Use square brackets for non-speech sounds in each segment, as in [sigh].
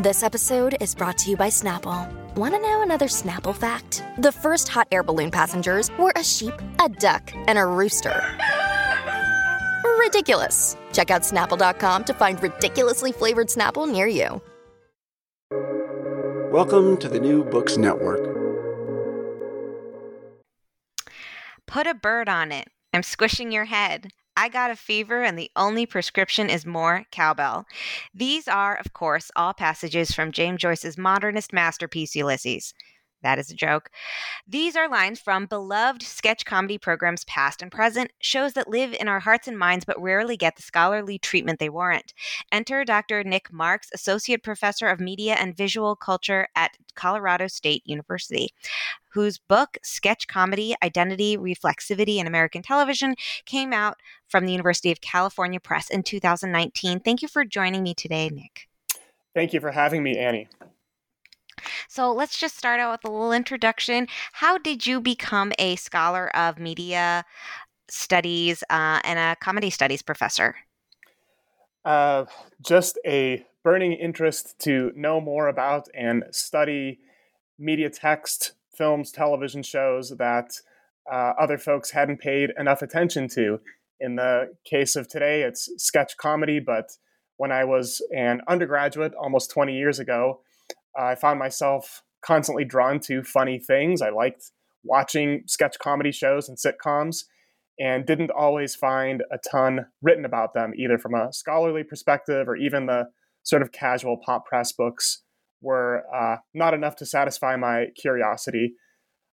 This episode is brought to you by Snapple. Want to know another Snapple fact? The first hot air balloon passengers were a sheep, a duck, and a rooster. Ridiculous. Check out snapple.com to find ridiculously flavored Snapple near you. Welcome to the New Books Network. Put a bird on it. I'm squishing your head. I got a fever, and the only prescription is more cowbell. These are, of course, all passages from James Joyce's modernist masterpiece, Ulysses. That is a joke. These are lines from beloved sketch comedy programs past and present, shows that live in our hearts and minds but rarely get the scholarly treatment they warrant. Enter Dr. Nick Marx, Associate Professor of Media and Visual Culture at Colorado State University, whose book, Sketch Comedy Identity, Reflexivity in American Television, came out from the University of California Press in 2019. Thank you for joining me today, Nick. Thank you for having me, Annie. So let's just start out with a little introduction. How did you become a scholar of media studies uh, and a comedy studies professor? Uh, just a burning interest to know more about and study media text, films, television shows that uh, other folks hadn't paid enough attention to. In the case of today, it's sketch comedy, but when I was an undergraduate almost 20 years ago, I found myself constantly drawn to funny things. I liked watching sketch comedy shows and sitcoms and didn't always find a ton written about them, either from a scholarly perspective or even the sort of casual pop press books were uh, not enough to satisfy my curiosity.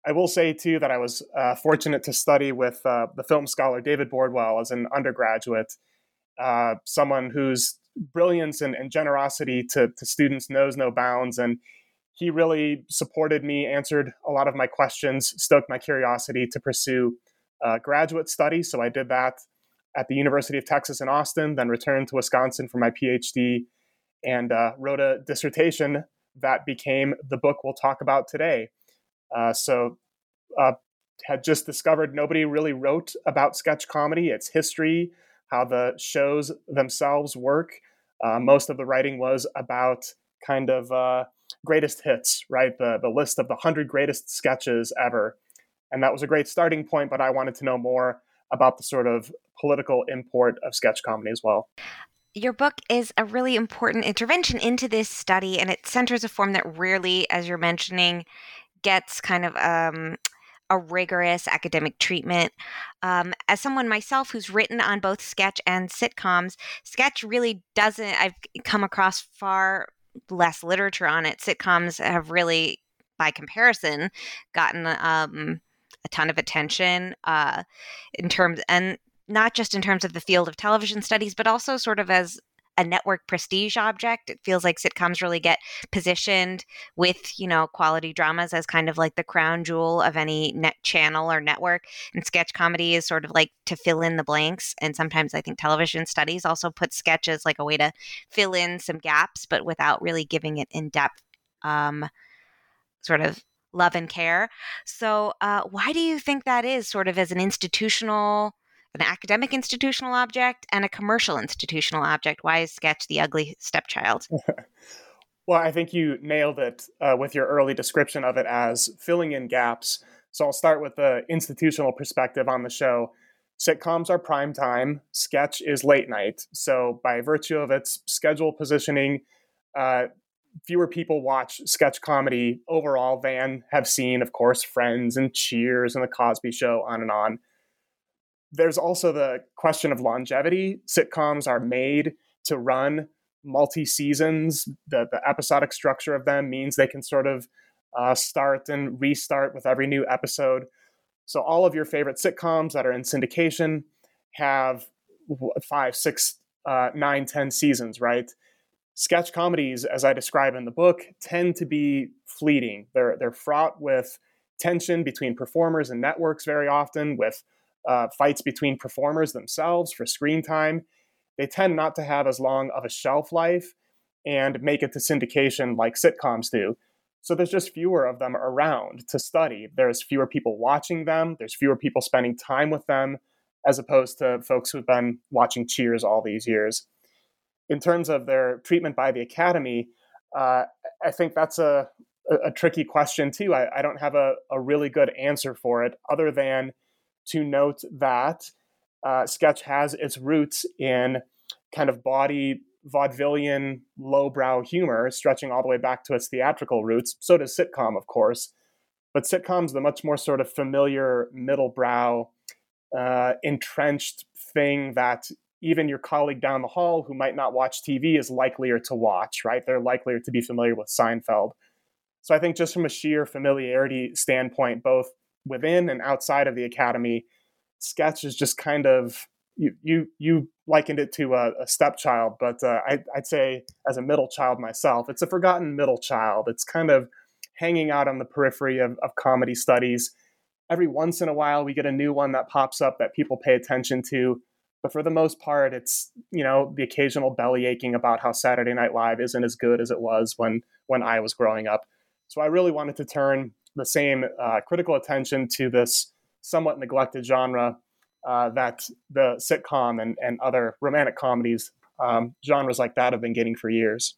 I will say, too, that I was uh, fortunate to study with uh, the film scholar David Bordwell as an undergraduate, uh, someone whose brilliance and, and generosity to, to students knows no bounds. And he really supported me, answered a lot of my questions, stoked my curiosity to pursue uh, graduate study. So I did that at the University of Texas in Austin, then returned to Wisconsin for my PhD and uh, wrote a dissertation that became the book we'll talk about today. Uh, so, uh, had just discovered nobody really wrote about sketch comedy, its history, how the shows themselves work. Uh, most of the writing was about kind of uh, greatest hits, right? The, the list of the 100 greatest sketches ever. And that was a great starting point, but I wanted to know more about the sort of political import of sketch comedy as well. Your book is a really important intervention into this study, and it centers a form that rarely, as you're mentioning, gets kind of um, a rigorous academic treatment. Um, as someone myself who's written on both sketch and sitcoms, sketch really doesn't, I've come across far less literature on it. Sitcoms have really, by comparison, gotten um, a ton of attention uh, in terms, and not just in terms of the field of television studies, but also sort of as a network prestige object. It feels like sitcoms really get positioned with, you know, quality dramas as kind of like the crown jewel of any net channel or network. And sketch comedy is sort of like to fill in the blanks. And sometimes I think television studies also put sketches like a way to fill in some gaps, but without really giving it in depth um, sort of love and care. So, uh, why do you think that is, sort of as an institutional an academic institutional object and a commercial institutional object. Why is Sketch the ugly stepchild? [laughs] well, I think you nailed it uh, with your early description of it as filling in gaps. So I'll start with the institutional perspective on the show. Sitcoms are prime time, sketch is late night. So, by virtue of its schedule positioning, uh, fewer people watch sketch comedy overall than have seen, of course, Friends and Cheers and The Cosby Show, on and on. There's also the question of longevity. Sitcoms are made to run multi seasons. The, the episodic structure of them means they can sort of uh, start and restart with every new episode. So, all of your favorite sitcoms that are in syndication have five, six, uh, nine, ten seasons, right? sketch comedies, as I describe in the book, tend to be fleeting. They're they're fraught with tension between performers and networks very often, with uh, fights between performers themselves for screen time. They tend not to have as long of a shelf life and make it to syndication like sitcoms do. So there's just fewer of them around to study. There's fewer people watching them. There's fewer people spending time with them, as opposed to folks who've been watching Cheers all these years in terms of their treatment by the academy, uh, I think that's a, a, tricky question too. I, I don't have a, a, really good answer for it, other than to note that uh, sketch has its roots in kind of body vaudevillian lowbrow humor, stretching all the way back to its theatrical roots. So does sitcom, of course, but sitcom's the much more sort of familiar middle brow, uh, entrenched thing that even your colleague down the hall who might not watch TV is likelier to watch, right? They're likelier to be familiar with Seinfeld. So I think just from a sheer familiarity standpoint, both within and outside of the academy, sketch is just kind of you you you likened it to a, a stepchild, but uh, I, I'd say as a middle child myself, it's a forgotten middle child. It's kind of hanging out on the periphery of, of comedy studies. Every once in a while, we get a new one that pops up that people pay attention to but for the most part, it's you know the occasional belly aching about how Saturday Night Live isn't as good as it was when when I was growing up. So I really wanted to turn the same uh, critical attention to this somewhat neglected genre uh, that the sitcom and, and other romantic comedies um, genres like that have been getting for years.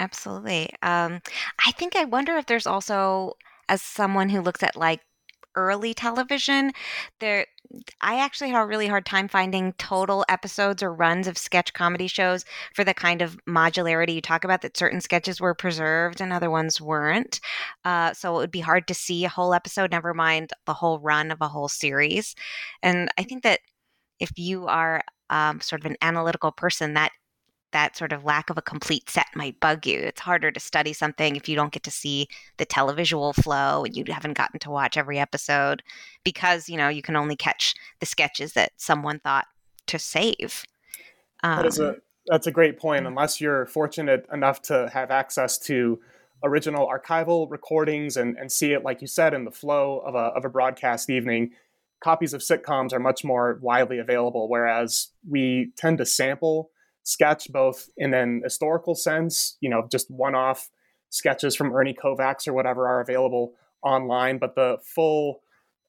Absolutely. Um, I think I wonder if there's also, as someone who looks at like early television, there I actually had a really hard time finding total episodes or runs of sketch comedy shows for the kind of modularity you talk about that certain sketches were preserved and other ones weren't. Uh, so it would be hard to see a whole episode, never mind the whole run of a whole series. And I think that if you are um, sort of an analytical person, that that sort of lack of a complete set might bug you. It's harder to study something if you don't get to see the televisual flow and you haven't gotten to watch every episode because, you know, you can only catch the sketches that someone thought to save. Um, that is a um, that's a great point. Unless you're fortunate enough to have access to original archival recordings and, and see it, like you said, in the flow of a, of a broadcast evening, copies of sitcoms are much more widely available, whereas we tend to sample sketch, both in an historical sense, you know, just one off sketches from Ernie Kovacs or whatever are available online, but the full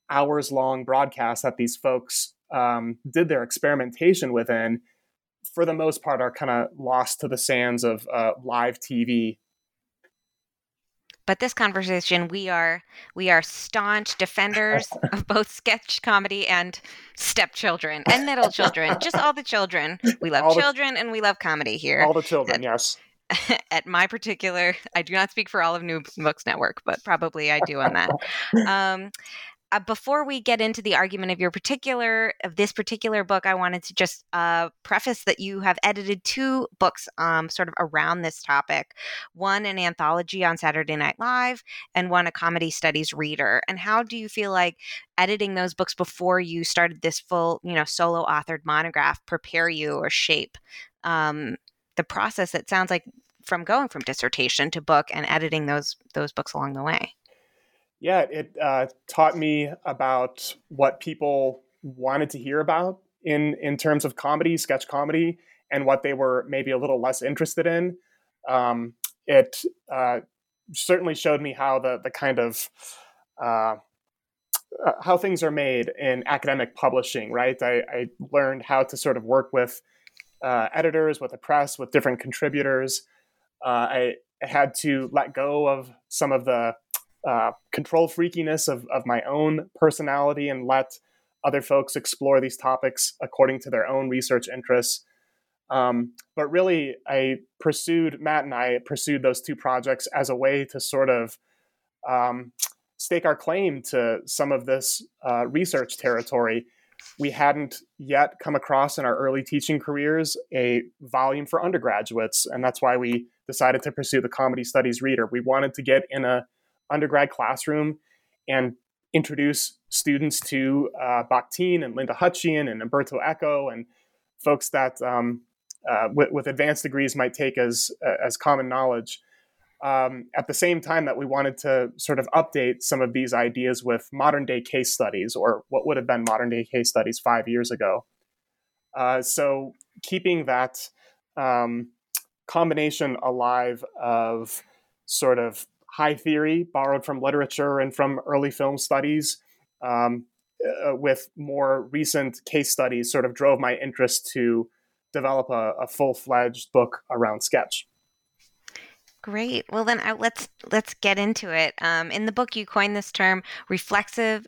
hours long broadcast that these folks um, did their experimentation within, for the most part, are kind of lost to the sands of uh, live TV but this conversation we are we are staunch defenders [laughs] of both sketch comedy and stepchildren and middle children just all the children. We love all children the, and we love comedy here all the children at, yes. [laughs] at my particular i do not speak for all of new books network but probably i do on that. [laughs] Um, uh, before we get into the argument of your particular of this particular book, I wanted to just uh, preface that you have edited two books, um, sort of around this topic. One an anthology on Saturday Night Live, and one a comedy studies reader. And how do you feel like editing those books before you started this full, you know, solo authored monograph prepare you or shape um, the process? It sounds like from going from dissertation to book and editing those those books along the way yeah, it uh, taught me about what people wanted to hear about in in terms of comedy, sketch comedy, and what they were maybe a little less interested in. Um, it uh, certainly showed me how the the kind of uh, uh, how things are made in academic publishing. Right, I, I learned how to sort of work with uh, editors, with the press, with different contributors. Uh, I had to let go of some of the uh, control freakiness of, of my own personality and let other folks explore these topics according to their own research interests. Um, but really, I pursued Matt and I pursued those two projects as a way to sort of um, stake our claim to some of this uh, research territory. We hadn't yet come across in our early teaching careers a volume for undergraduates, and that's why we decided to pursue the comedy studies reader. We wanted to get in a undergrad classroom and introduce students to uh, Bakhtin and Linda Hutcheon and Umberto Eco and folks that um, uh, with, with, advanced degrees might take as as common knowledge. Um, at the same time that we wanted to sort of update some of these ideas with modern day case studies or what would have been modern day case studies five years ago. Uh, so keeping that um, combination alive of sort of high theory borrowed from literature and from early film studies um, uh, with more recent case studies sort of drove my interest to develop a, a full-fledged book around sketch Great. Well, then uh, let's let's get into it. Um, in the book, you coined this term reflexive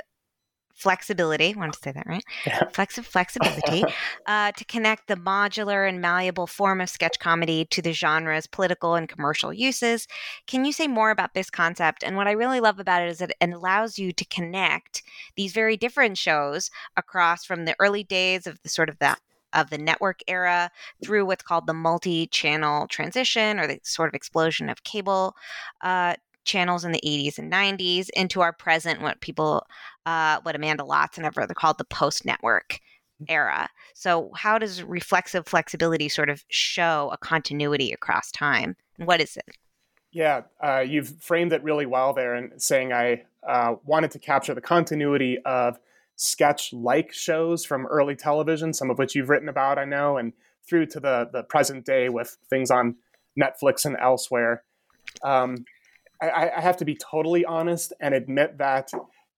flexibility. I want to say that right. Yeah. Flexive [laughs] flexibility uh, to connect the modular and malleable form of sketch comedy to the genre's political and commercial uses. Can you say more about this concept? And what I really love about it is that it allows you to connect these very different shows across from the early days of the sort of the of the network era through what's called the multi-channel transition or the sort of explosion of cable uh, channels in the 80s and 90s into our present, what people, uh, what Amanda Lotz and ever called the post network era. So, how does reflexive flexibility sort of show a continuity across time? And what is it? Yeah, uh, you've framed it really well there and saying I uh, wanted to capture the continuity of sketch like shows from early television, some of which you've written about, I know, and through to the, the present day with things on Netflix and elsewhere. Um, I, I have to be totally honest and admit that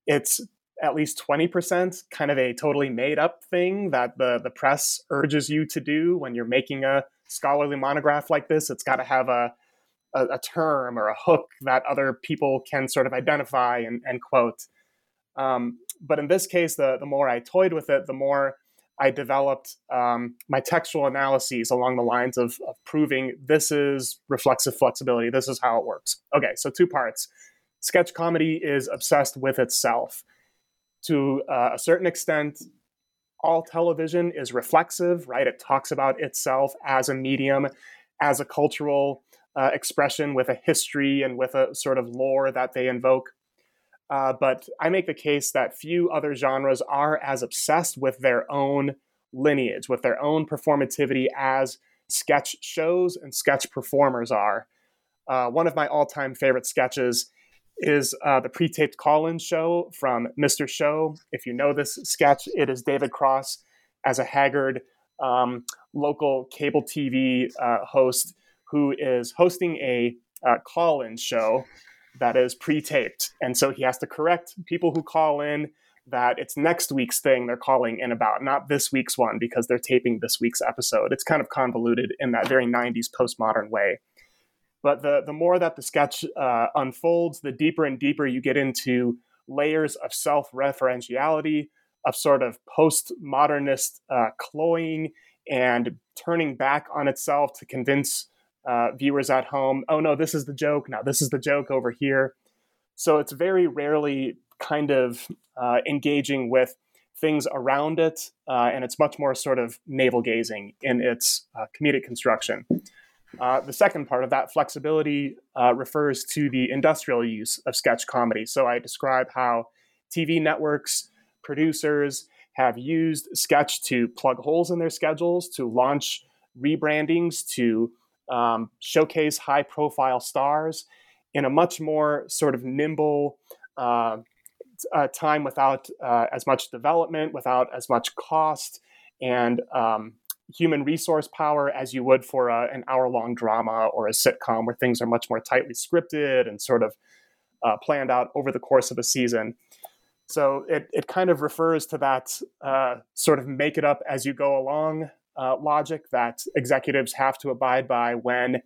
it's at least 20% kind of a totally made up thing that the, the press urges you to do when you're making a scholarly monograph like this. It's got to have a, a, a, term or a hook that other people can sort of identify and, and quote. Um, but in this case, the, the more I toyed with it, the more I developed um, my textual analyses along the lines of, of, proving this is reflexive flexibility. This is how it works. Okay, so two parts. Sketch comedy is obsessed with itself. To uh, a certain extent, all television is reflexive, right? It talks about itself as a medium, as a cultural uh, expression with a history and with a sort of lore that they invoke. Uh, but I make the case that few other genres are as obsessed with their own lineage, with their own performativity as sketch shows and sketch performers are. Uh, one of my all time favorite sketches is uh, the pre taped call in show from Mr. Show. If you know this sketch, it is David Cross as a haggard um, local cable TV uh, host who is hosting a uh, call in show that is pre-taped. And so he has to correct people who call in that it's next week's thing they're calling in about not this week's one because they're taping this week's episode. It's kind of convoluted in that very 90s postmodern way. But the, the more that the sketch uh, unfolds the deeper and deeper you get into layers of self-referentiality of sort of postmodernist uh, cloying and turning back on itself to convince uh, viewers at home, oh no, this is the joke. Now this is the joke over here. So it's very rarely kind of uh, engaging with things around it, uh, and it's much more sort of navel gazing in its uh, comedic construction. Uh, the second part of that flexibility uh, refers to the industrial use of sketch comedy. So I describe how TV networks, producers have used sketch to plug holes in their schedules, to launch rebrandings, to um, showcase high profile stars in a much more sort of nimble uh, uh, time without uh, as much development, without as much cost, and um, human resource power as you would for a, an hour long drama or a sitcom where things are much more tightly scripted and sort of uh, planned out over the course of a season. So it, it kind of refers to that uh, sort of make it up as you go along uh, logic that executives have to abide by when,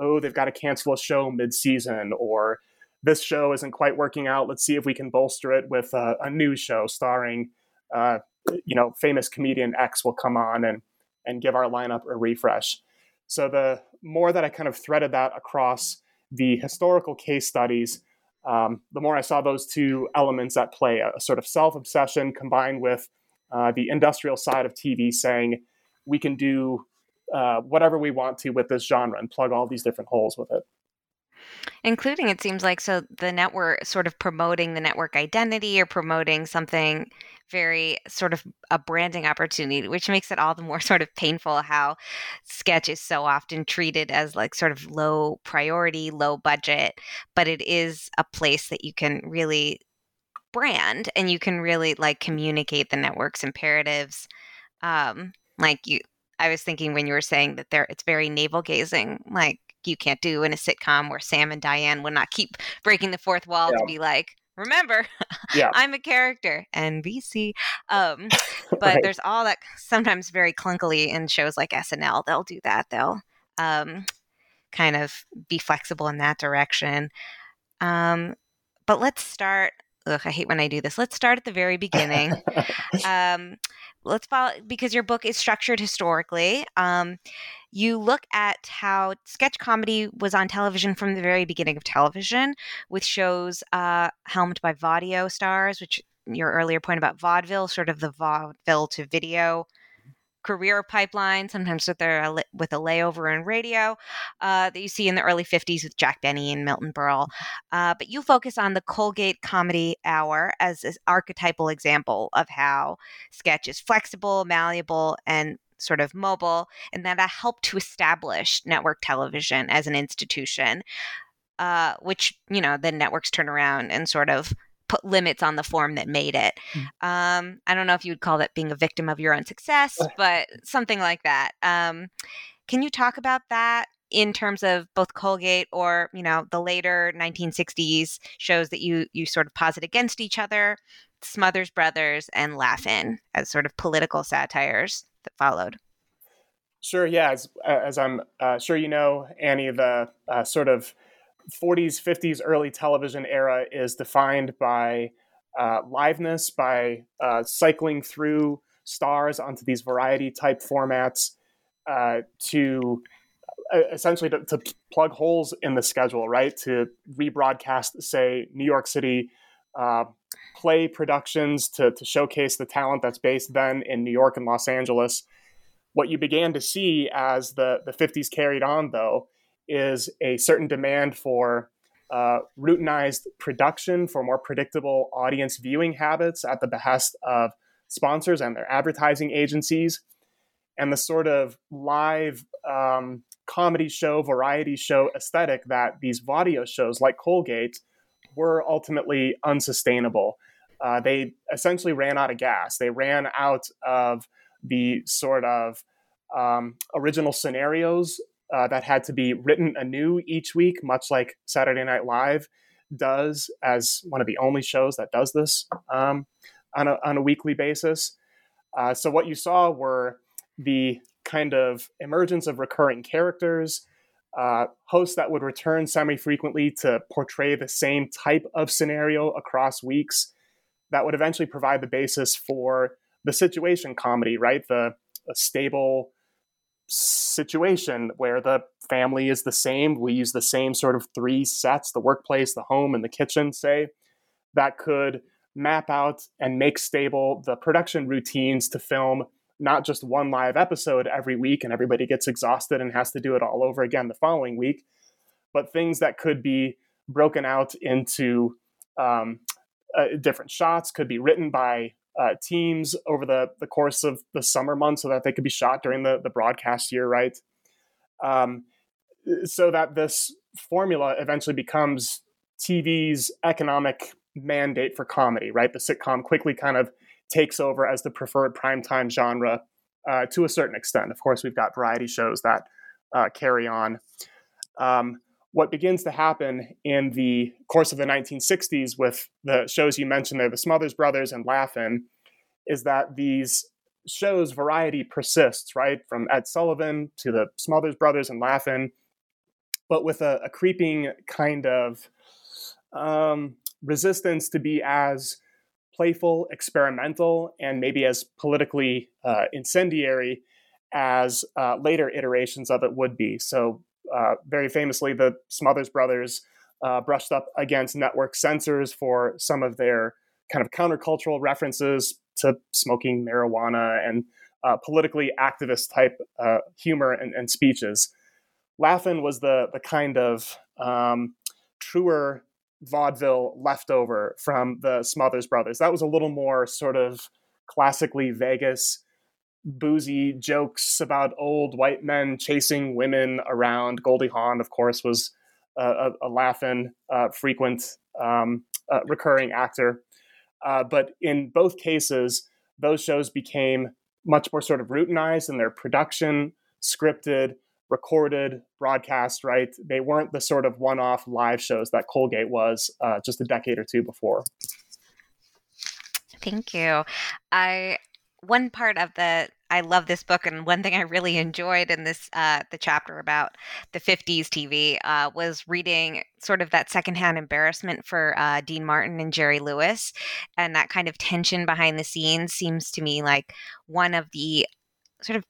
oh, they've got to cancel a show mid-season or this show isn't quite working out. Let's see if we can bolster it with a, a new show starring, uh, you know, famous comedian X will come on and and give our lineup a refresh. So the more that I kind of threaded that across the historical case studies, um, the more I saw those two elements at play a, sort of self obsession combined with uh, the industrial side of TV saying we can do uh, whatever we want to with this genre and plug all these different holes with it. Including, it seems like, so the network sort of promoting the network identity or promoting something very sort of a branding opportunity, which makes it all the more [laughs] sort of painful how sketch is so often treated as like sort of low priority, low budget, but it is a place that you can really brand and you can really like communicate the network's imperatives. Um, like you, I was thinking when you were saying that there, it's very navel gazing, like you can't do in a sitcom where Sam and Diane would not keep [laughs] breaking the fourth wall yeah. to be like, remember yeah. [laughs] i'm a character nbc um, [laughs] but right. there's all that sometimes very clunkily in shows like snl they'll do that they'll um, kind of be flexible in that direction um, but let's start ugh, i hate when i do this let's start at the very beginning um, let's follow because your book is structured historically um, you look at how sketch comedy was on television from the very beginning of television with shows uh, helmed by vaudeville stars, which your earlier point about vaudeville, sort of the vaudeville to video career pipeline, sometimes with a with a layover in radio uh, that you see in the early 50s with Jack Benny and Milton Berle. Uh, but you focus on the Colgate Comedy Hour as an archetypal example of how sketch is flexible, malleable, and sort of mobile, and that helped to establish network television as an institution, uh, which, you know, the networks turn around and sort of put limits on the form that made it. Mm. Um, I don't know if you would call that being a victim of your own success, but something like that. Um, can you talk about that in terms of both Colgate or you know the later 1960s shows that you you sort of posit against each other, Smothers Brothers and Laugh-In as sort of political satires? that followed? Sure. Yeah. As, as I'm uh, sure you know, Annie, the uh, sort of 40s, 50s, early television era is defined by uh, liveness, by uh, cycling through stars onto these variety type formats uh, to uh, essentially to, to, plug holes in the schedule, right? To rebroadcast, say, New York City play productions to, to showcase the talent that's based then in New York and Los Angeles. What you began to see as the, the 50s carried on, though, is a certain demand for uh, routinized production, for more predictable audience viewing habits at the behest of sponsors and their advertising agencies, and the sort of live um, comedy show, variety show aesthetic that these vaudeville shows like Colgate were ultimately unsustainable uh, they essentially ran out of gas. They ran out of the sort of um, original scenarios uh, that had to be written anew each week, much like Saturday Night Live does as one of the only shows that does this um, on, a, on a weekly basis. Uh, so, what you saw were the kind of emergence of recurring characters, uh, hosts that would return semi frequently to portray the same type of scenario across weeks that would eventually provide the basis for the situation comedy, right? The stable situation where the family is the same. We use the same sort of three sets the workplace, the home, and the kitchen, say, that could map out and make stable the production routines to film not just one live episode every week and everybody gets exhausted and has to do it all over again the following week, but things that could be broken out into um, uh, different shots could be written by uh, teams over the, the course of the summer months so that they could be shot during the, the broadcast year, right? Um, so that this formula eventually becomes TV's economic mandate for comedy, right? The sitcom quickly kind of takes over as the preferred primetime genre uh, to a certain extent. Of course, we've got variety shows that uh, carry on. Um, what begins to happen in the course of the 1960s with the shows you mentioned there, the Smothers Brothers and Laugh-In, is that these shows variety persists, right? From Ed Sullivan to the Smothers Brothers and Laugh-In, but with a, a creeping kind of um, resistance to be as playful, experimental, and maybe as politically uh, incendiary as uh, later iterations of it would be. So, uh, very famously, the Smothers Brothers uh, brushed up against network censors for some of their kind of countercultural references to smoking marijuana and uh, politically activist type uh, humor and, and, speeches. Laugh-In was the the kind of um, truer vaudeville leftover from the Smothers Brothers. That was a little more sort of classically Vegas, boozy jokes about old white men chasing women around. Goldie Hawn, of course, was a, a Laugh-In uh, frequent um, uh, recurring actor. Uh, but in both cases, those shows became much more sort of routinized in their production, scripted, recorded, broadcast, right? They weren't the sort of one off live shows that Colgate was uh, just a decade or two before. Thank you. I one part of the I love this book, and one thing I really enjoyed in this uh, the chapter about the '50s TV uh, was reading sort of that secondhand embarrassment for uh, Dean Martin and Jerry Lewis, and that kind of tension behind the scenes seems to me like one of the sort of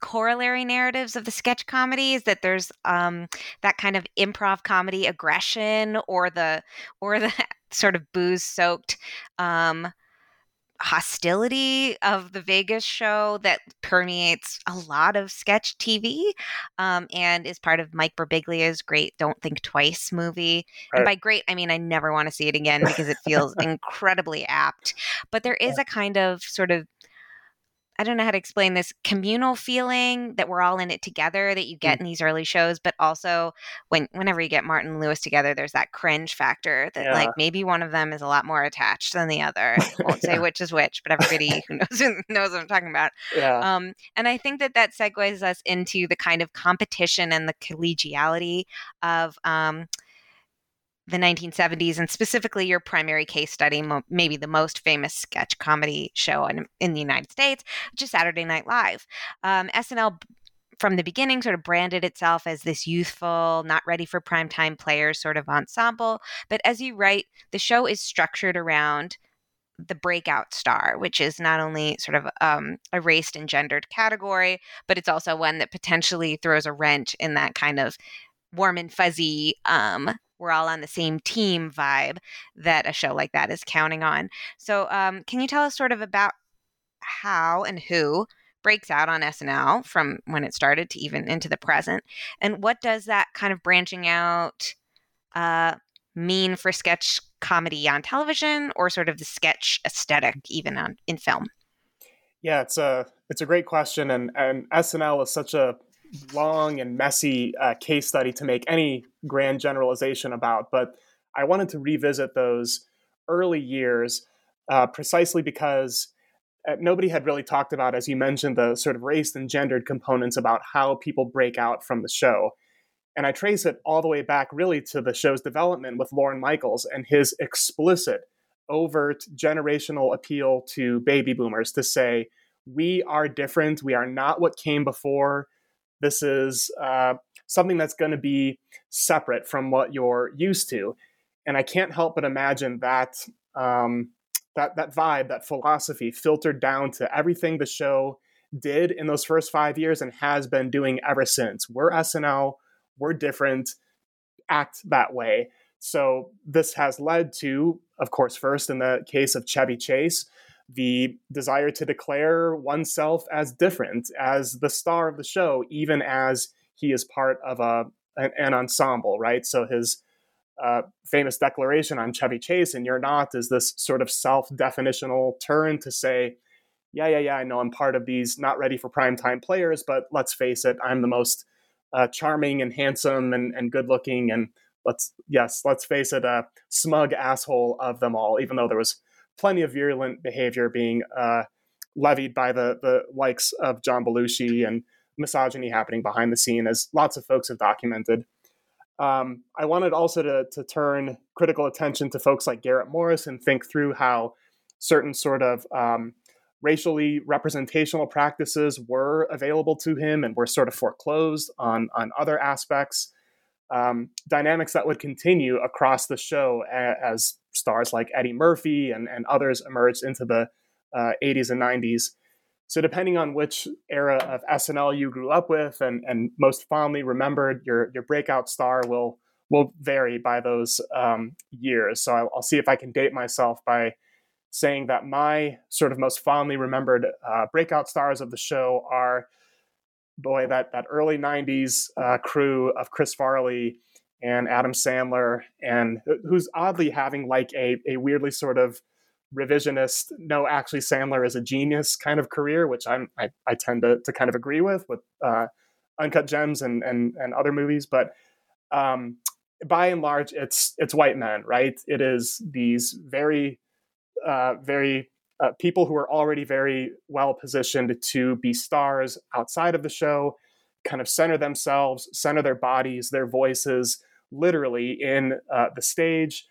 corollary narratives of the sketch comedy is that there's um, that kind of improv comedy aggression or the or the [laughs] sort of booze soaked um, hostility of the Vegas show that permeates a lot of sketch TV um, and is part of Mike Birbiglia's great Don't Think Twice movie. Right. And by great, I mean I never want to see it again because it feels [laughs] incredibly apt. But there is a kind of sort of I don't know how to explain this communal feeling that we're all in it together that you get mm. in these early shows, but also when whenever you get Martin and Lewis together, there's that cringe factor that yeah. like maybe one of them is a lot more attached than the other. I won't yeah. say [laughs] which is which, but everybody who [laughs] knows knows what I'm talking about. Yeah. Um, and I think that that segues us into the kind of competition and the collegiality of um, the 1970s and specifically your primary case study mo- maybe the most famous sketch comedy show in, in the united states which is saturday night live. Um, snl from the beginning sort of branded itself as this youthful not ready for primetime players sort of ensemble. But as you write the show is structured around the breakout star, which is not only sort of um, a raced and gendered category, but it's also one that potentially throws a wrench in that kind of warm and fuzzy um, we're all on the same team vibe that a show like that is counting on. So, um, can you tell us sort of about how and who breaks out on SNL from when it started to even into the present? And what does that kind of branching out uh, mean for sketch comedy on television or sort of the sketch aesthetic even on in film? Yeah, it's a it's a great question, and and SNL is such a long and messy uh, case study to make any grand generalization about, but I wanted to revisit those early years uh, precisely because uh, nobody had really talked about, as you mentioned, the sort of race and gendered components about how people break out from the show. And I trace it all the way back really to the show's development with Lorne Michaels and his explicit, overt generational appeal to baby boomers to say, we are different. We are not what came before. This is uh, something that's going to be separate from what you're used to. And I can't help but imagine that um, that that vibe, that philosophy, filtered down to everything the show did in those first five years and has been doing ever since. We're SNL. We're different. Act that way. So this has led to, of course, first in the case of Chevy Chase, the desire to declare oneself as different, as the star of the show, even as he is part of a an, an ensemble, right? So his uh, famous declaration on Chevy Chase and You're Not is this sort of self definitional turn to say, yeah, yeah, yeah, I know I'm part of these not ready for primetime players, but let's face it, I'm the most uh, charming and handsome and, and good looking and let's, yes, let's face it, a smug asshole of them all, even though there was plenty of virulent behavior being uh, levied by the the likes of John Belushi and misogyny happening behind the scene, as lots of folks have documented. Um, I wanted also to, to turn critical attention to folks like Garrett Morris and think through how certain sort of um, racially representational practices were available to him and were sort of foreclosed on, on other aspects um, dynamics that would continue across the show as stars like Eddie Murphy and, and others emerged into the uh, 80s and 90s. So depending on which era of SNL you grew up with and, and most fondly remembered, your your breakout star will will vary by those um, years. So I'll, I'll, see if I can date myself by saying that my sort of most fondly remembered uh, breakout stars of the show are, boy, that that early '90s uh, crew of Chris Farley and Adam Sandler, and who's oddly having like a a weirdly sort of revisionist no actually sandler is a genius kind of career which i'm i, I tend to, to kind of agree with with uh, uncut gems and, and and other movies but um, by and large it's it's white men right? It is these very uh, very uh, people who are already very well positioned to be stars outside of the show kind of center themselves center their bodies their voices literally in uh, the stage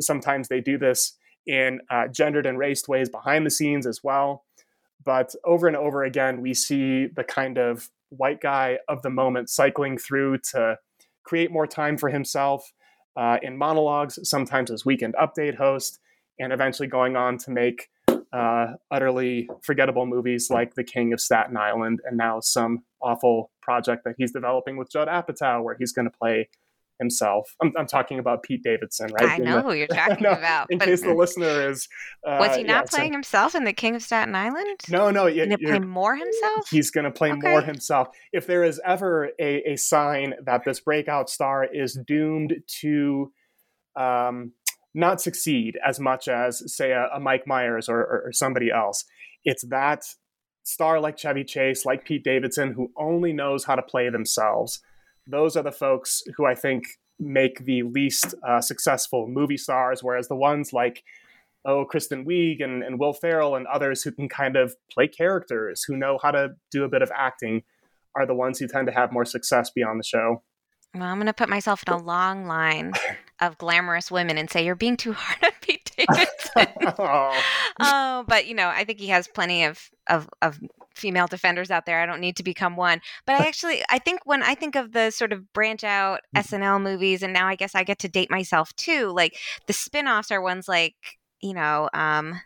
sometimes they do this in uh, gendered and raced ways behind the scenes as well. But over and over again, we see the kind of white guy of the moment cycling through to create more time for himself uh, in monologues, sometimes as weekend update host, and eventually going on to make uh, utterly forgettable movies like The King of Staten Island and now some awful project that he's developing with Judd Apatow where he's going to play himself. I'm, I'm, talking about Pete Davidson, right? I know the, who you're [laughs] talking no, about. In case the listener is, uh, was he not yeah, playing so, himself in The King of Staten Island? No, no. Going to play more himself. He's going to play okay. more himself. If there is ever a, a sign that this breakout star is doomed to um, not succeed as much as, say, a, a Mike Myers or, or, or somebody else, it's that star like Chevy Chase, like Pete Davidson, who only knows how to play themselves. Those are the folks who I think make the least uh, successful movie stars, whereas the ones like oh Kristen Wiig and, and Will Ferrell and others who can kind of play characters, who know how to do a bit of acting, are the ones who tend to have more success beyond the show. Well, I'm going to put myself in a long line [laughs] of glamorous women and say you're being too hard on Pete Davidson. [laughs] oh. oh, but you know, I think he has plenty of, of of female defenders out there. I don't need to become one. But I actually, I think when I think of the sort of branch out mm-hmm. SNL movies, and now I guess I get to date myself too. Like the spin offs are ones like, you know, um,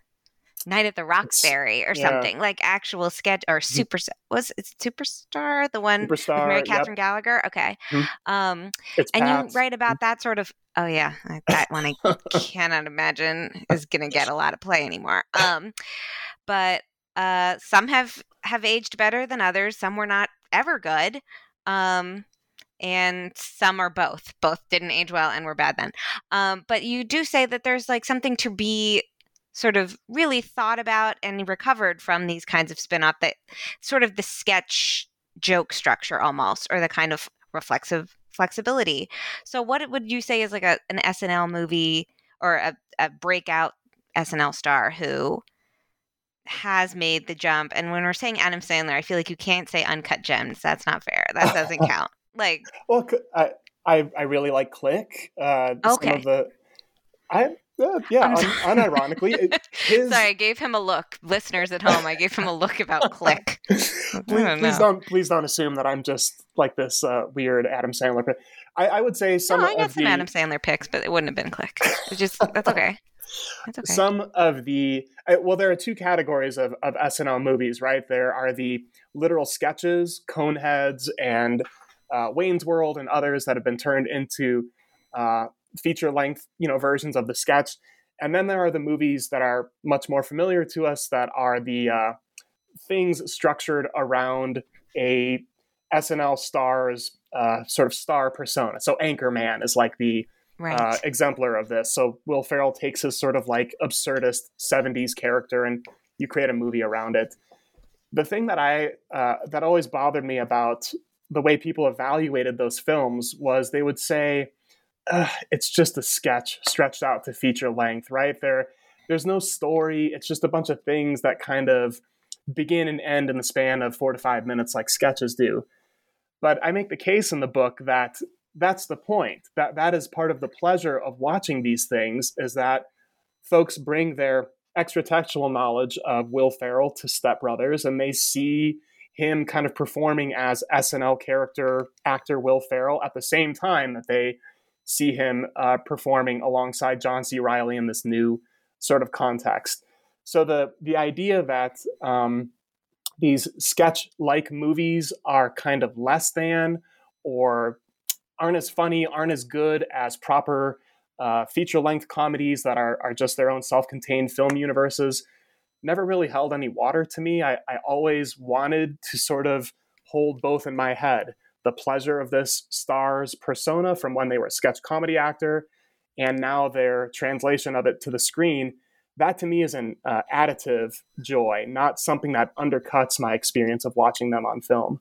Night at the Roxbury or yeah. something like actual sketch or mm-hmm. super was it Superstar the one Superstar, with Mary Catherine yep. Gallagher okay mm-hmm. um it's and Pat. you write about mm-hmm. that sort of oh yeah that one I [laughs] cannot imagine is gonna get a lot of play anymore [laughs] um but uh some have have aged better than others. Some were not ever good. Um, and some are both. Both didn't age well and were bad then. Um, but you do say that there's like something to be sort of really thought about and recovered from these kinds of spin-off that sort of the sketch joke structure almost or the kind of reflexive flexibility. So what would you say is like a, an SNL movie or a, a breakout SNL star who has made the jump. And when we're saying Adam Sandler, I feel like you can't say uncut gems. That's not fair. That doesn't [laughs] count. Like, well, I I, I really like Click. Uh, okay. Some of the, I uh, yeah, un- unironically. [laughs] His... Sorry, I gave him a look. Listeners at home, I gave him a look about [laughs] Click. please, don't please, don't please don't assume that I'm just like this uh, weird Adam Sandler. I, I would say some. No, I got some the... Adam Sandler picks, but it wouldn't have been Click. It's just that's okay. Okay. Some of the uh, well, there are two categories of, of SNL movies, right? There are the literal sketches, Coneheads, and uh, Wayne's World, and others that have been turned into uh, feature length, you know, versions of the sketch. And then there are the movies that are much more familiar to us, that are the uh, things structured around a SNL star's uh, sort of star persona. So Anchorman is like the right. uh, exemplar of this. So Will Ferrell takes his sort of like absurdist 70s character and you create a movie around it. The thing that I uh, that always bothered me about the way people evaluated those films was they would say it's just a sketch stretched out to feature length, right? There there's no story. It's just a bunch of things that kind of begin and end in the span of 4 to 5 minutes like sketches do. But I make the case in the book that that's the point. That that is part of the pleasure of watching these things is that folks bring their extra textual knowledge of Will Ferrell to Step Brothers and they see him kind of performing as SNL character actor Will Ferrell at the same time that they see him uh, performing alongside John C. Reilly in this new sort of context. So the the idea that um, these sketch like movies are kind of less than or aren't as funny, aren't as good as proper uh, feature length comedies that are, are just their own self contained film universes never really held any water to me. I, I always wanted to sort of hold both in my head the pleasure of this star's persona from when they were a sketch comedy actor and now their translation of it to the screen. That to me is an uh, additive joy, not something that undercuts my experience of watching them on film.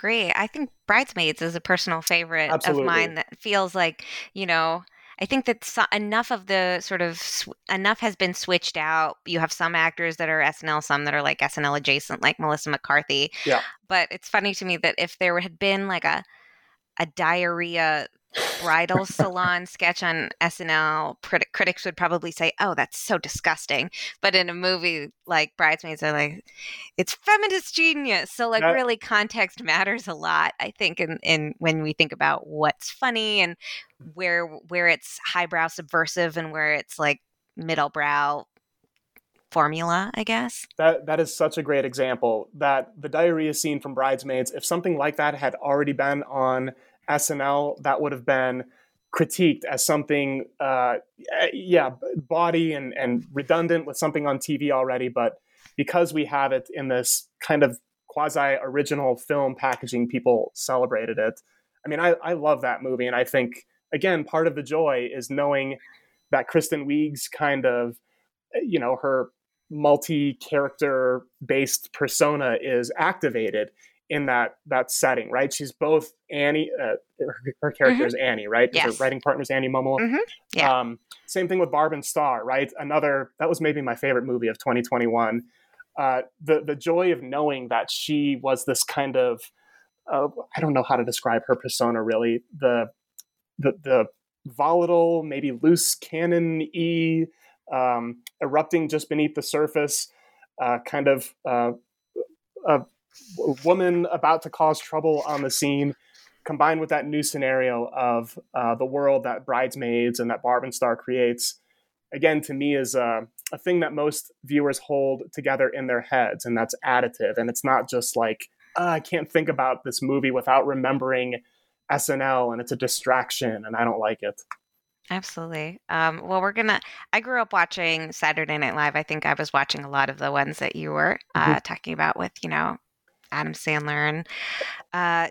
I agree. I think Bridesmaids is a personal favorite Absolutely. of mine that feels like, you know, I think that so, enough of the sort of sw- enough has been switched out. You have some actors that are SNL, some that are like SNL adjacent, like Melissa McCarthy. Yeah. But it's funny to me that if there had been like a a diarrhea bridal salon sketch on SNL, crit- critics would probably say, "Oh, that's so disgusting." But in a movie like Bridesmaids, are like, "It's feminist genius." So, like, That- really, context matters a lot. I think, in, in when we think about what's funny and where where it's highbrow subversive and where it's like middlebrow formula, I guess. That that is such a great example. That the diarrhea scene from Bridesmaids, if something like that had already been on SNL, that would have been critiqued as something, uh, yeah, body and and redundant with something on TV already. But because we have it in this kind of quasi original film packaging, people celebrated it. I mean, I, I love that movie, and I think again, part of the joy is knowing that Kristen Wiig's kind of, you know, her multi-character based persona is activated in that that setting, right? She's both Annie, uh, her, her character is Annie, right? Yes. Her writing partner is Annie Mumolo. Mhm. Yeah. Um, same thing with Barb and Star, right? Another that was maybe my favorite movie of 2021. Uh, the the joy of knowing that she was this kind of uh, I don't know how to describe her persona really. The the the volatile, maybe loose cannon e um, erupting just beneath the surface, uh, kind of uh, a woman about to cause trouble on the scene, combined with that new scenario of uh, the world that Bridesmaids and that Barb and Star creates. Again, to me, is a, a thing that most viewers hold together in their heads, and that's additive. And it's not just like, "Ah, I can't think about this movie without remembering SNL, and it's a distraction, and I don't like it. Absolutely. Um, well, we're gonna. I grew up watching Saturday Night Live. I think I was watching a lot of the ones that you were uh, talking about with, you know, Adam Sandler and uh,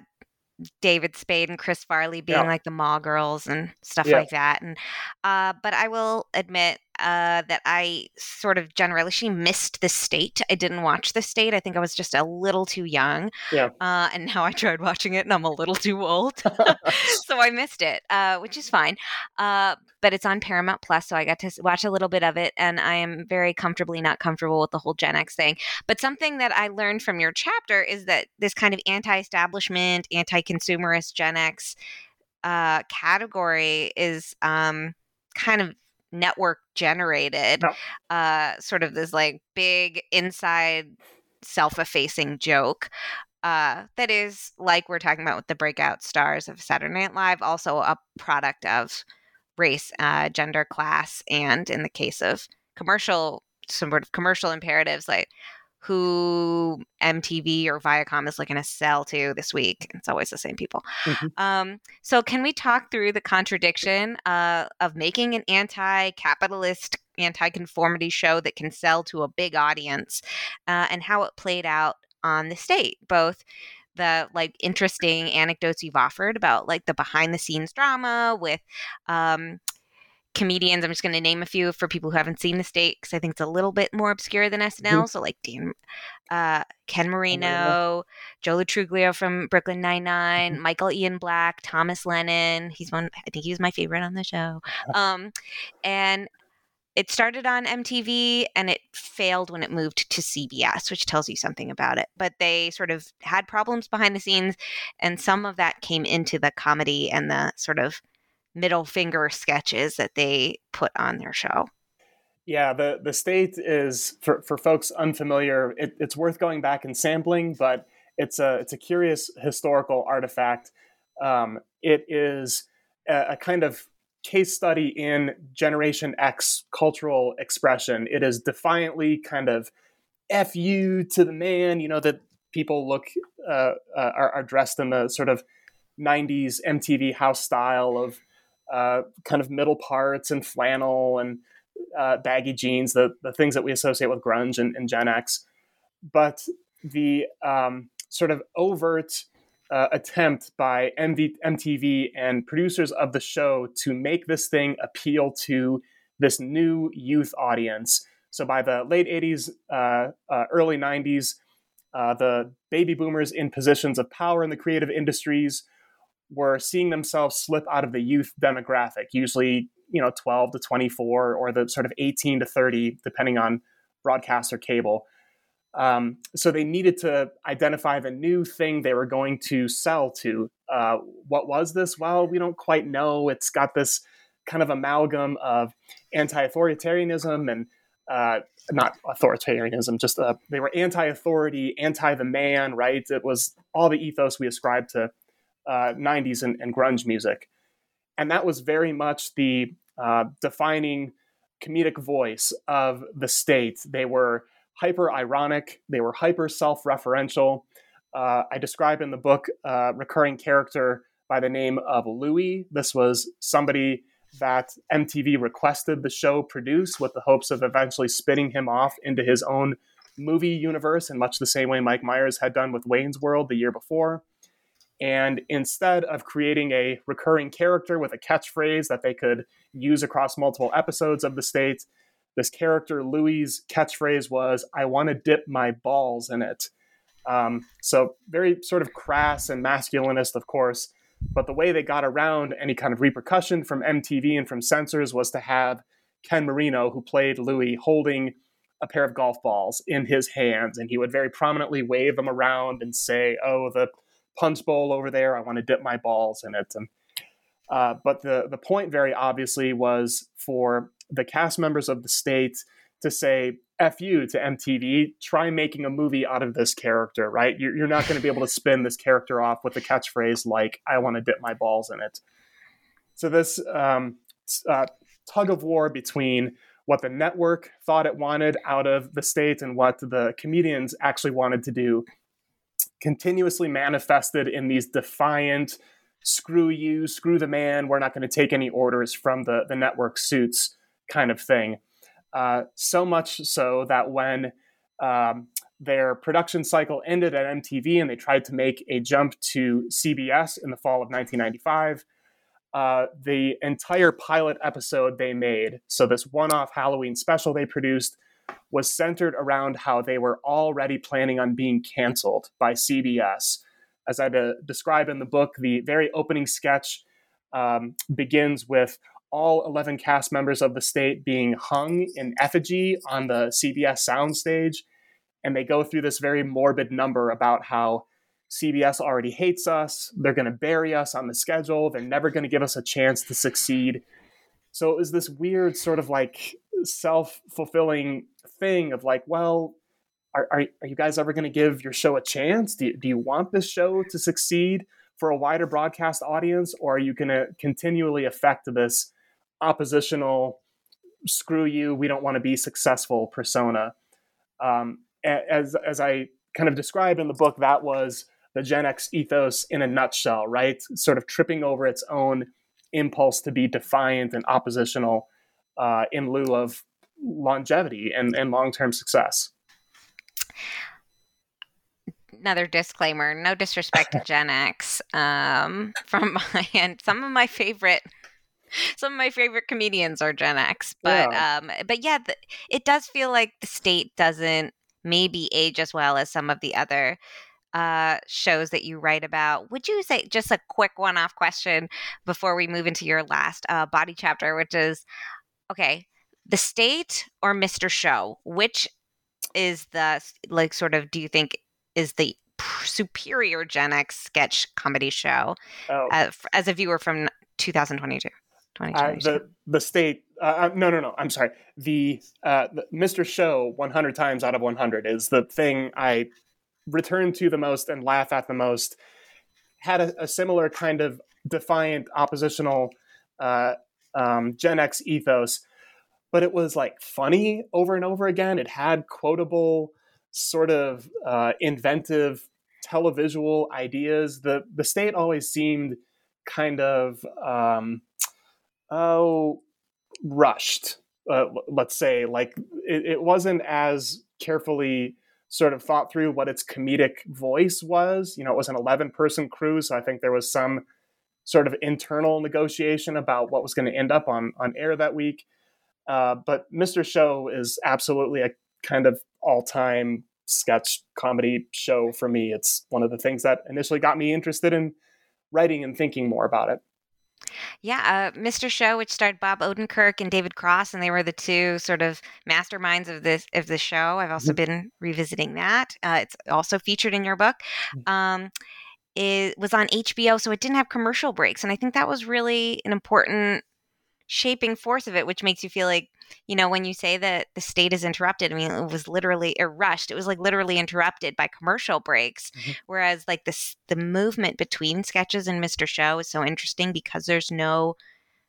David Spade and Chris Farley being Yeah. like the mall girls and stuff Yeah. like that. And uh, but I will admit uh, that I sort of generally she missed the state. I didn't watch the state. I think I was just a little too young. Yeah. Uh, and now I tried watching it, and I'm a little too old, [laughs] [laughs] so I missed it, uh, which is fine. Uh, but it's on Paramount Plus, so I got to watch a little bit of it, and I am very comfortably not comfortable with the whole Gen X thing. But something that I learned from your chapter is that this kind of anti-establishment, anti-consumerist Gen X uh, category is um, kind of network generated, uh, sort of this like big inside self-effacing joke uh, that is like we're talking about with the breakout stars of Saturday Night Live, also a product of race, uh, gender, class, and in the case of commercial, some sort of commercial imperatives like who MTV or Viacom is looking to sell to this week. It's always the same people. Mhm. Um, so, can we talk through the contradiction uh, of making an anti-capitalist, anti-conformity show that can sell to a big audience, uh, and how it played out on the state, both the like interesting anecdotes you've offered about like the behind the scenes drama with um, comedians. I'm just going to name a few for people who haven't seen the state because I think it's a little bit more obscure than SNL. So like Dan, uh, Ken Marino, Joe Lo Truglio from Brooklyn Nine Nine, Michael Ian Black, Thomas Lennon. He's one. I think he was my favorite on the show. Um, and it started on MTV and it failed when it moved to CBS, which tells you something about it. But they sort of had problems behind the scenes, and some of that came into the comedy and the sort of middle finger sketches that they put on their show. Yeah, the, the state is for, for folks unfamiliar, it, it's worth going back and sampling, but it's a it's a curious historical artifact. Um, it is a, a kind of case study in Generation X cultural expression. It is defiantly kind of "f you" to the man. You know that people look uh, uh, are, are, dressed in the sort of '90s MTV house style of uh, kind of middle parts and flannel and uh, baggy jeans, the the things that we associate with grunge and, and Gen X. But the um, sort of overt uh, attempt by MV- MTV and producers of the show to make this thing appeal to this new youth audience. So by the late 80s, uh, uh, early 90s, uh, the baby boomers in positions of power in the creative industries were seeing themselves slip out of the youth demographic, usually you know 12 to 24 or the sort of 18 to 30, depending on broadcast or cable. Um, so they needed to identify the new thing they were going to sell to. Uh, what was this? Well, we don't quite know. It's got this kind of amalgam of anti-authoritarianism and uh, not authoritarianism, just uh, they were anti-authority, anti the man, right? It was all the ethos we ascribe to 90s uh, and, and, grunge music. And that was very much the uh, defining comedic voice of the state. They were hyper ironic, they were hyper self referential. Uh, I describe in the book a recurring character by the name of Louis. This was somebody that MTV requested the show produce with the hopes of eventually spinning him off into his own movie universe in much the same way Mike Myers had done with Wayne's World the year before. And instead of creating a recurring character with a catchphrase that they could use across multiple episodes of the state, this character, Louis' catchphrase was, I want to dip my balls in it. Um, so, very sort of crass and masculinist, of course. But the way they got around any kind of repercussion from MTV and from censors was to have Ken Marino, who played Louis, holding a pair of golf balls in his hands. And he would very prominently wave them around and say, Oh, the punch bowl over there, I want to dip my balls in it. And, uh, but the, the point, very obviously, was for the cast members of the state to say F you to MTV, try making a movie out of this character, right? You're, you're not going to be able to spin this character off with a catchphrase like, I want to dip my balls in it. So, this um, uh, tug of war between what the network thought it wanted out of the state and what the comedians actually wanted to do continuously manifested in these defiant, screw you, screw the man, we're not going to take any orders from the, the network suits kind of thing. Uh, so much so that when um, their production cycle ended at MTV and they tried to make a jump to CBS in the fall of 1995, uh, the entire pilot episode they made, so this one off Halloween special they produced, was centered around how they were already planning on being canceled by CBS. As I uh, describe in the book, the very opening sketch um, begins with all 11 cast members of the state being hung in effigy on the CBS soundstage. And they go through this very morbid number about how CBS already hates us. They're going to bury us on the schedule. They're never going to give us a chance to succeed. So it was this weird sort of like self fulfilling thing of like, well, are, are, are you guys ever going to give your show a chance? Do you, do you want this show to succeed for a wider broadcast audience? Or are you going to continually affect this oppositional screw you we don't want to be successful persona um, as as i kind of describe in the book that was the gen x ethos in a nutshell right sort of tripping over its own impulse to be defiant and oppositional uh, in lieu of longevity and, and long-term success another disclaimer no disrespect to gen x um, from [laughs] my end some of my favorite some of my favorite comedians are Gen X, but yeah. um, but yeah, the, it does feel like the state doesn't maybe age as well as some of the other uh, shows that you write about. Would you say just a quick one-off question before we move into your last uh, body chapter, which is okay? The State or Mr. Show? Which is the like sort of do you think is the superior Gen X sketch comedy show oh. uh, as a viewer from 2022? Uh, the the state uh, uh, no no no I'm sorry the, uh, the Mr. Show 100 times out of 100 is the thing I return to the most and laugh at the most had a, a similar kind of defiant oppositional uh, um, Gen X ethos but it was like funny over and over again. It had quotable, sort of uh, inventive televisual ideas. The the state always seemed kind of um, oh rushed. Uh, let's say like it, it wasn't as carefully sort of thought through what its comedic voice was. You know, it was an 11 person crew, so I think there was some sort of internal negotiation about what was going to end up on on air that week. Uh, but Mr. Show is absolutely a kind of all time sketch comedy show for me. It's one of the things that initially got me interested in writing and thinking more about it. Yeah, uh, Mr. Show, which starred Bob Odenkirk and David Cross, and they were the two sort of masterminds of this of the show. I've also mm-hmm. been revisiting that. Uh, it's also featured in your book. Mm. Um, it was on HBO, so it didn't have commercial breaks, and I think that was really an important shaping force of it, which makes you feel like, you know, when you say that the state is interrupted, I mean, it was literally it rushed. It was like literally interrupted by commercial breaks. Mm-hmm. Whereas like this the movement between sketches and Mr. Show is so interesting because there's no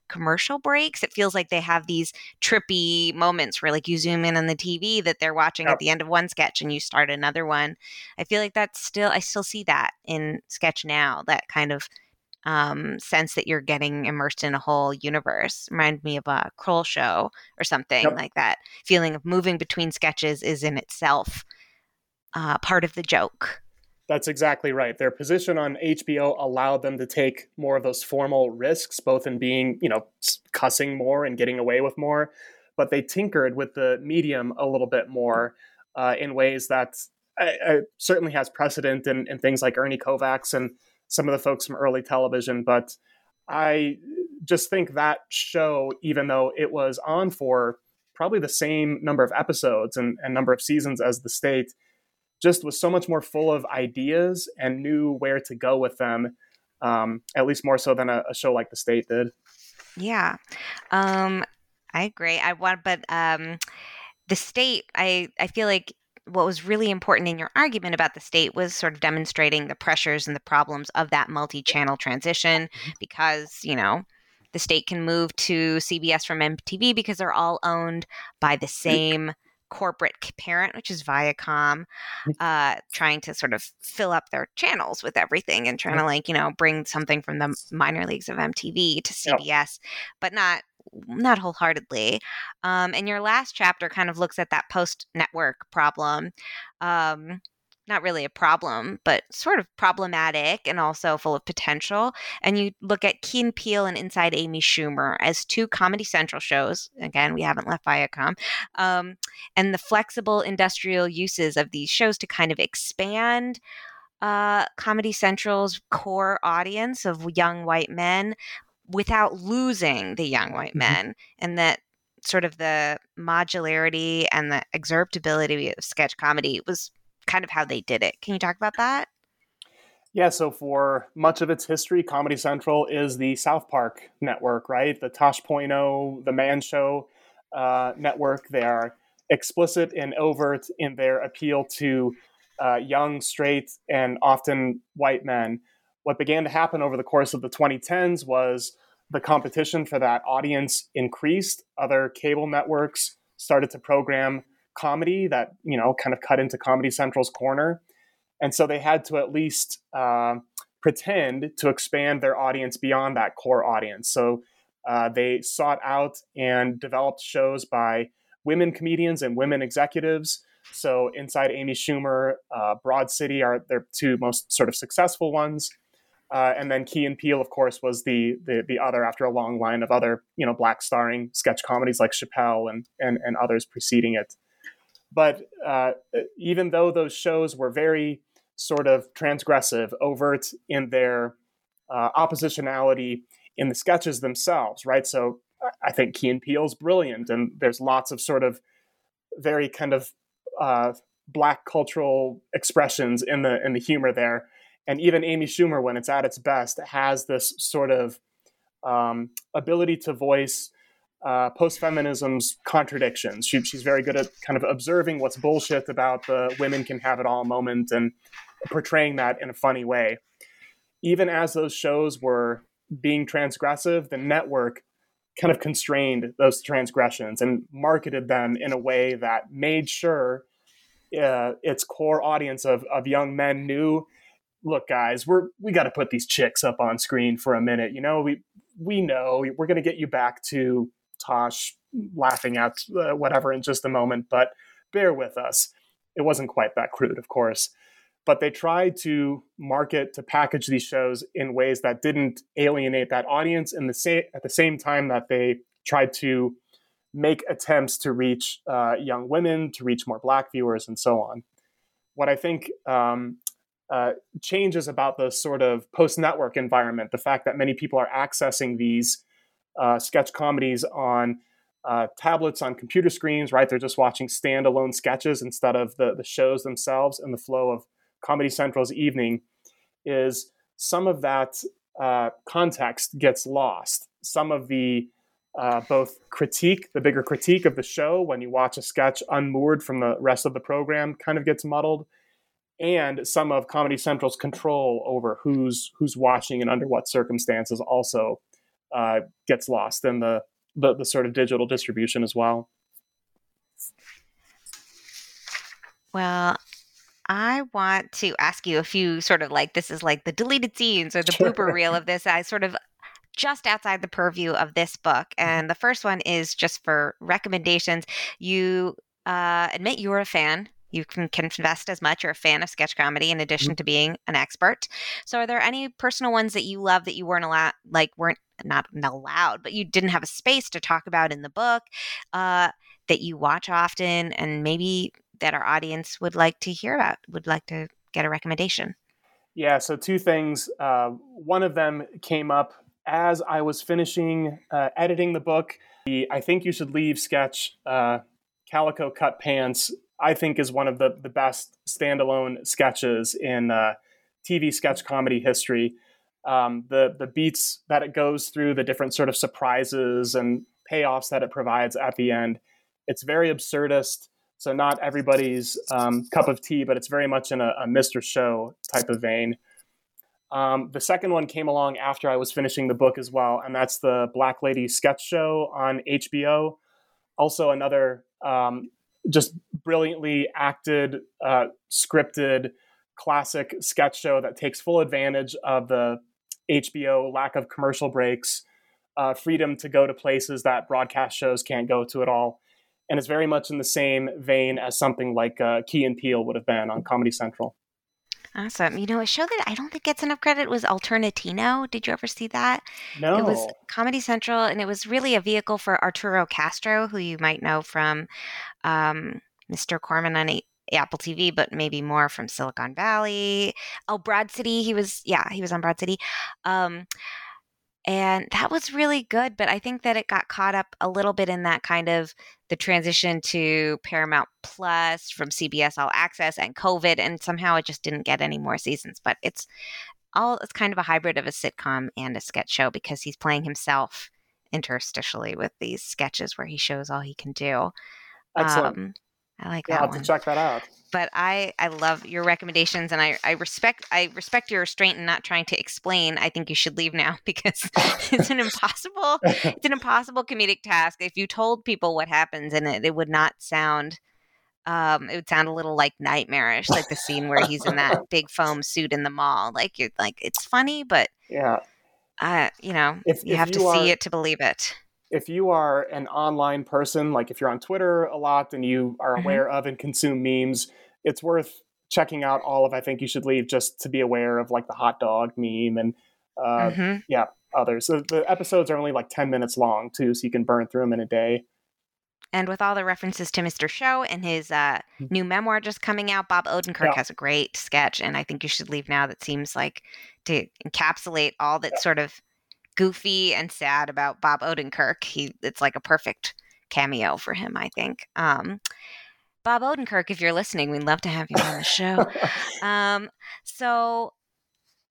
commercial breaks. It feels like they have these trippy moments where like you zoom in on the TV that they're watching at the end of one sketch and you start another one. I feel like that's still I still see that in sketch now, that kind of um, sense that you're getting immersed in a whole universe. Remind me of a Kroll show or something yep. like that. Feeling of moving between sketches is in itself uh, part of the joke. That's exactly right. Their position on HBO allowed them to take more of those formal risks, both in being, you know, cussing more and getting away with more, but they tinkered with the medium a little bit more uh, in ways that uh, uh certainly has precedent in, in things like Ernie Kovacs and some of the folks from early television. But I just think that show, even though it was on for probably the same number of episodes and, and number of seasons as The State, just was so much more full of ideas and knew where to go with them, um, at least more so than a, a, show like The State did. Yeah, um, I agree. I want, but um, The State, I I feel like what was really important in your argument about the state was sort of demonstrating the pressures and the problems of that multi-channel transition mm-hmm. because you know the state can move to CBS from MTV because they're all owned by the same corporate parent, which is Viacom, mm. uh, trying to sort of fill up their channels with everything and trying to like you know bring something from the minor leagues of MTV to CBS, but not not wholeheartedly. Um, and your last chapter kind of looks at that post network problem. Um, not really a problem, but sort of problematic and also full of potential. And you look at Key and Peele and Inside Amy Schumer as two Comedy Central shows. Again, we haven't left Viacom. Um, and the flexible industrial uses of these shows to kind of expand uh, Comedy Central's core audience of young white men, without losing the young white mm-hmm. men mm-hmm. and that sort of the modularity and the excerptability of sketch comedy was kind of how they did it. Can you talk about that? Yeah, so for much of its history, Comedy Central is the South Park network, right? The Tosh Point oh, the Man Show uh, network. They are explicit and overt in their appeal to uh, young, straight, and often white men what began to happen over the course of the 2010s was the competition for that audience increased. Other cable networks started to program comedy that, you know, kind of cut into Comedy Central's corner. And so they had to at least uh, pretend to expand their audience beyond that core audience. So uh, they sought out and developed shows by women comedians and women executives. So Inside Amy Schumer, uh, Broad City are their two most sort of successful ones. Uh, and then Key and Peele, of course, was the, the, the other after a long line of other you know black starring sketch comedies like Chappelle and and, and others preceding it. But uh, even though those shows were very sort of transgressive, overt in their uh, oppositionality in the sketches themselves, right? So I think Key and Peele's brilliant, and there's lots of sort of very kind of uh, black cultural expressions in the in the humor there. And even Amy Schumer, when it's at its best, has this sort of um, ability to voice uh, post feminism's contradictions. She, she's very good at kind of observing what's bullshit about the women can have it all moment and portraying that in a funny way. Even as those shows were being transgressive, the network kind of constrained those transgressions and marketed them in a way that made sure uh, its core audience of, of young men knew look guys we're we got to put these chicks up on screen for a minute you know? We we know we're going to get you back to tosh laughing at uh, whatever in just a moment but bear with us. It wasn't quite that crude of course. But they tried to market to package these shows in ways that didn't alienate that audience in the same at the same time that they tried to make attempts to reach uh, young women to reach more black viewers and so on. What i think um, uh, changes about the sort of post network environment the fact that many people are accessing these uh, sketch comedies on uh, tablets on computer screens right they're just watching standalone sketches instead of the, the shows themselves and the flow of Comedy Central's evening is some of that uh, context gets lost. Some of the uh, both critique, the bigger critique of the show when you watch a sketch unmoored from the rest of the program kind of gets muddled, and some of Comedy Central's control over who's who's watching and under what circumstances also uh, gets lost in the, the the sort of digital distribution as well. Well, I want to ask you a few sort of like this is like the deleted scenes or the blooper reel of this. I sort of just outside the purview of this book. And the first one is just for recommendations. You uh, admit you're a fan. You can confess as much. You're a fan of sketch comedy in addition to being an expert. So, are there any personal ones that you love that you weren't allowed, like weren't not allowed, but you didn't have a space to talk about in the book uh, that you watch often, and maybe that our audience would like to hear about, would like to get a recommendation? Yeah, so two things. Uh, one of them came up as I was finishing uh, editing the book. The I Think You Should Leave sketch, uh, Calico Cut Pants, I think is one of the, the best standalone sketches in uh, TV sketch comedy history. Um, the, the beats that it goes through, the different sort of surprises and payoffs that it provides at the end, it's very absurdist. So not everybody's um, cup of tea, but it's very much in a, a Mr. Show type of vein. Um, the second one came along after I was finishing the book as well, and that's the Black Lady Sketch Show on HBO. Also, another um, just brilliantly acted, uh, scripted, classic sketch show that takes full advantage of the HBO lack of commercial breaks, uh, freedom to go to places that broadcast shows can't go to at all and it's very much in the same vein as something like uh, Key and Peele would have been on Comedy Central. Awesome. You know, a show that I don't think gets enough credit was Alternatino. Did you ever see that? No. It was Comedy Central, and it was really a vehicle for Arturo Castro, who you might know from um, Mr. Corman on a- Apple TV, but maybe more from Silicon Valley. Oh, Broad City. He was, yeah, he was on Broad City. Um, and that was really good but i think that it got caught up a little bit in that kind of the transition to paramount plus from cbs all access and covid and somehow it just didn't get any more seasons but it's all it's kind of a hybrid of a sitcom and a sketch show because he's playing himself interstitially with these sketches where he shows all he can do Excellent. um, i like yeah, that I'll have one to check that out. but I I love your recommendations and I I respect I respect your restraint in not trying to explain. I think you should leave now [laughs] because it's an impossible it's an impossible comedic task. If you told people what happens in it, it would not sound um it would sound a little like nightmarish, like the scene where he's in that big foam suit in the mall. Like you're like it's funny, but Yeah. uh you know, If- you if have to are- see it to believe it. If you are an online person, like if you're on Twitter a lot and you are Mhm. aware of and consume memes, it's worth checking out all of I Think You Should Leave just to be aware of like the hot dog meme and uh, Mhm. yeah, others. So the episodes are only like 10 minutes long too, so you can burn through them in a day. And with all the references to Mr. Show and his uh, new memoir just coming out, Bob Odenkirk. Yeah. has a great sketch, and I think you should leave now. That seems like to encapsulate all that sort of goofy and sad about Bob Odenkirk. He it's like a perfect cameo for him, I think. Um, Bob Odenkirk, if you're listening, we'd love to have you on the show. [laughs] um, so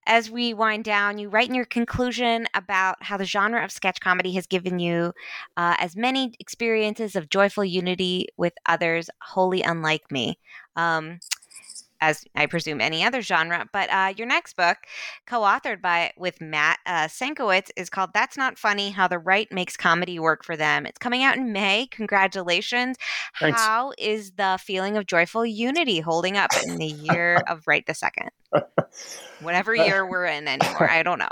as we wind down, you write in your conclusion about how the genre of sketch comedy has given you uh, as many experiences of joyful unity with others, wholly unlike me. Um, as I presume any other genre. But uh, your next book, co-authored by with Matt uh, Sienkiewicz, is called "That's Not Funny: How the Right Makes Comedy Work for Them." It's coming out in May. Congratulations! Thanks. How is the feeling of joyful unity holding up in the year of right the second? Whatever [laughs] year we're in anymore, [laughs] I don't know.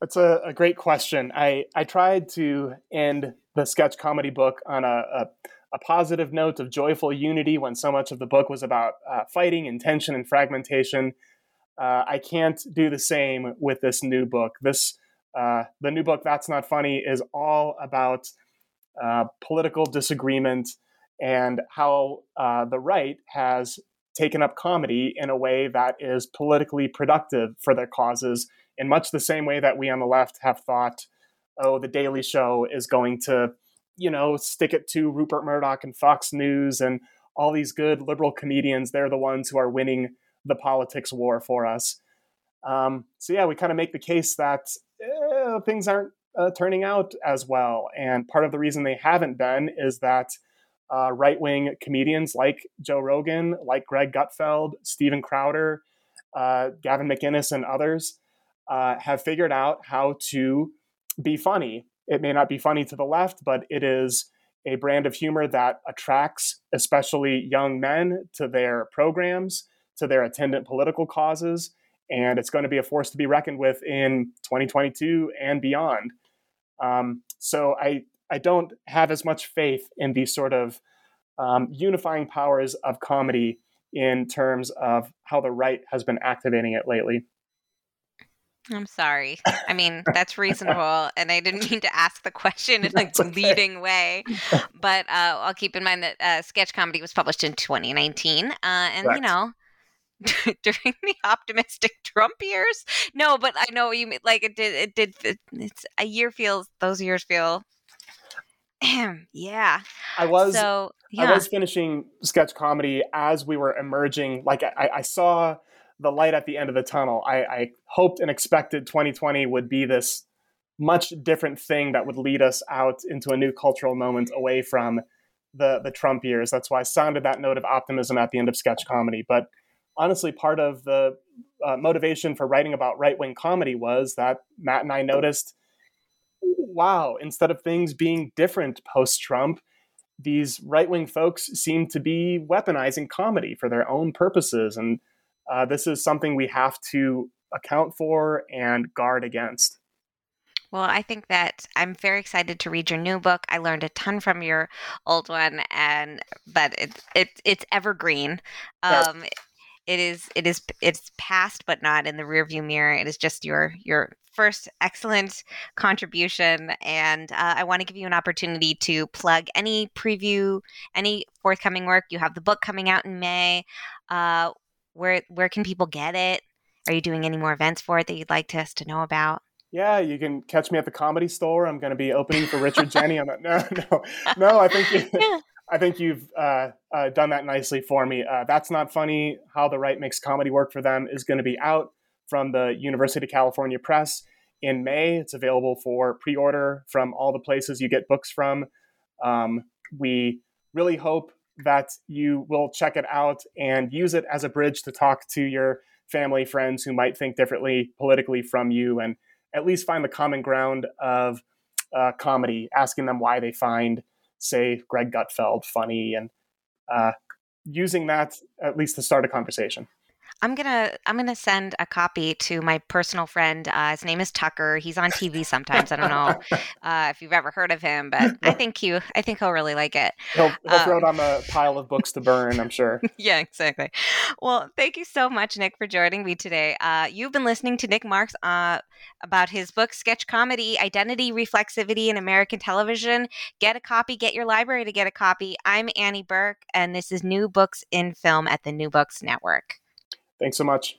That's a, a great question. I, I tried to end the sketch comedy book on a, a a positive note of joyful unity when so much of the book was about uh, fighting and tension and fragmentation. Uh, I can't do the same with this new book. This uh, the new book that's not funny is all about uh, political disagreement and how uh, the right has taken up comedy in a way that is politically productive for their causes in much the same way that we on the left have thought oh the daily show is going to you know, stick it to Rupert Murdoch and Fox News and all these good liberal comedians. They're the ones who are winning the politics war for us. Um, so yeah, we kind of make the case that eh, things aren't uh, turning out as well, and part of the reason they haven't been is that uh, right-wing comedians like Joe Rogan, like Greg Gutfeld, Steven Crowder, uh, Gavin McInnes, and others uh, have figured out how to be funny it may not be funny to the left, but it is a brand of humor that attracts especially young men to their programs, to their attendant political causes, and it's going to be a force to be reckoned with in 2022 and beyond. Um, so I I don't have as much faith in these sort of um, unifying powers of comedy in terms of how the right has been activating it lately. I'm sorry. I mean, that's [laughs] reasonable. and I didn't mean to ask the question in a okay. leading way. But uh, I'll keep in mind that uh, sketch comedy was published in 2019. Uh, and, Correct. you know, [laughs] during the optimistic [laughs] Trump years. No, but I know you like it did. It did. It's a year feels. Those years feel. [clears throat] yeah. I was. So yeah. I was finishing sketch comedy as we were emerging. Like I, I saw the light at the end of the tunnel. I, I hoped and expected 2020 would be this much different thing that would lead us out into a new cultural moment away from the the Trump years. That's why I sounded that note of optimism at the end of sketch comedy. But honestly, part of the uh, motivation for writing about right wing comedy was that Matt and I noticed, wow, instead of things being different post Trump, these right wing folks seem to be weaponizing comedy for their own purposes and uh, this is something we have to account for and guard against. Well, I think that I'm very excited to read your new book. I learned a ton from your old one, and but it's it, it's evergreen. Um, yes. It is it is it's past, but not in the rearview mirror. It is just your your first excellent contribution, and uh, I want to give you an opportunity to plug any preview, any forthcoming work. You have the book coming out in May. Uh, where where can people get it? Are you doing any more events for it that you'd like to, us to know about? Yeah, you can catch me at the comedy store. I'm going to be opening for [laughs] Richard Jeni. On that. [laughs] No, no, no. I think you, yeah. [laughs] I think you've uh, uh, done that nicely for me. Uh, That's not funny. How the right makes comedy work for them is going to be out from the University of California Press in May. It's available for pre-order from all the places you get books from. Um, we really hope that you will check it out and use it as a bridge to talk to your family, friends who might think differently politically from you, and at least find the common ground of uh, comedy, asking them why they find, say, Greg Gutfeld funny, and uh, using that at least to start a conversation. I'm gonna I'm gonna send a copy to my personal friend. Uh, his name is Tucker. He's on TV sometimes. I don't know [laughs] uh, if you've ever heard of him, but I [laughs] think you I think he'll really like it. He'll, he'll um, throw it um, on the pile of books to burn. I'm sure. [laughs] yeah, exactly. Well, thank you so much, Nick, for joining me today. Uh, you've been listening to Nick Marx uh, about his book, Sketch Comedy: Identity, Reflexivity in American Television. Get a copy. Get your library to get a copy. I'm Annie Burke, and this is New Books in Film at the New Books Network. Thanks so much.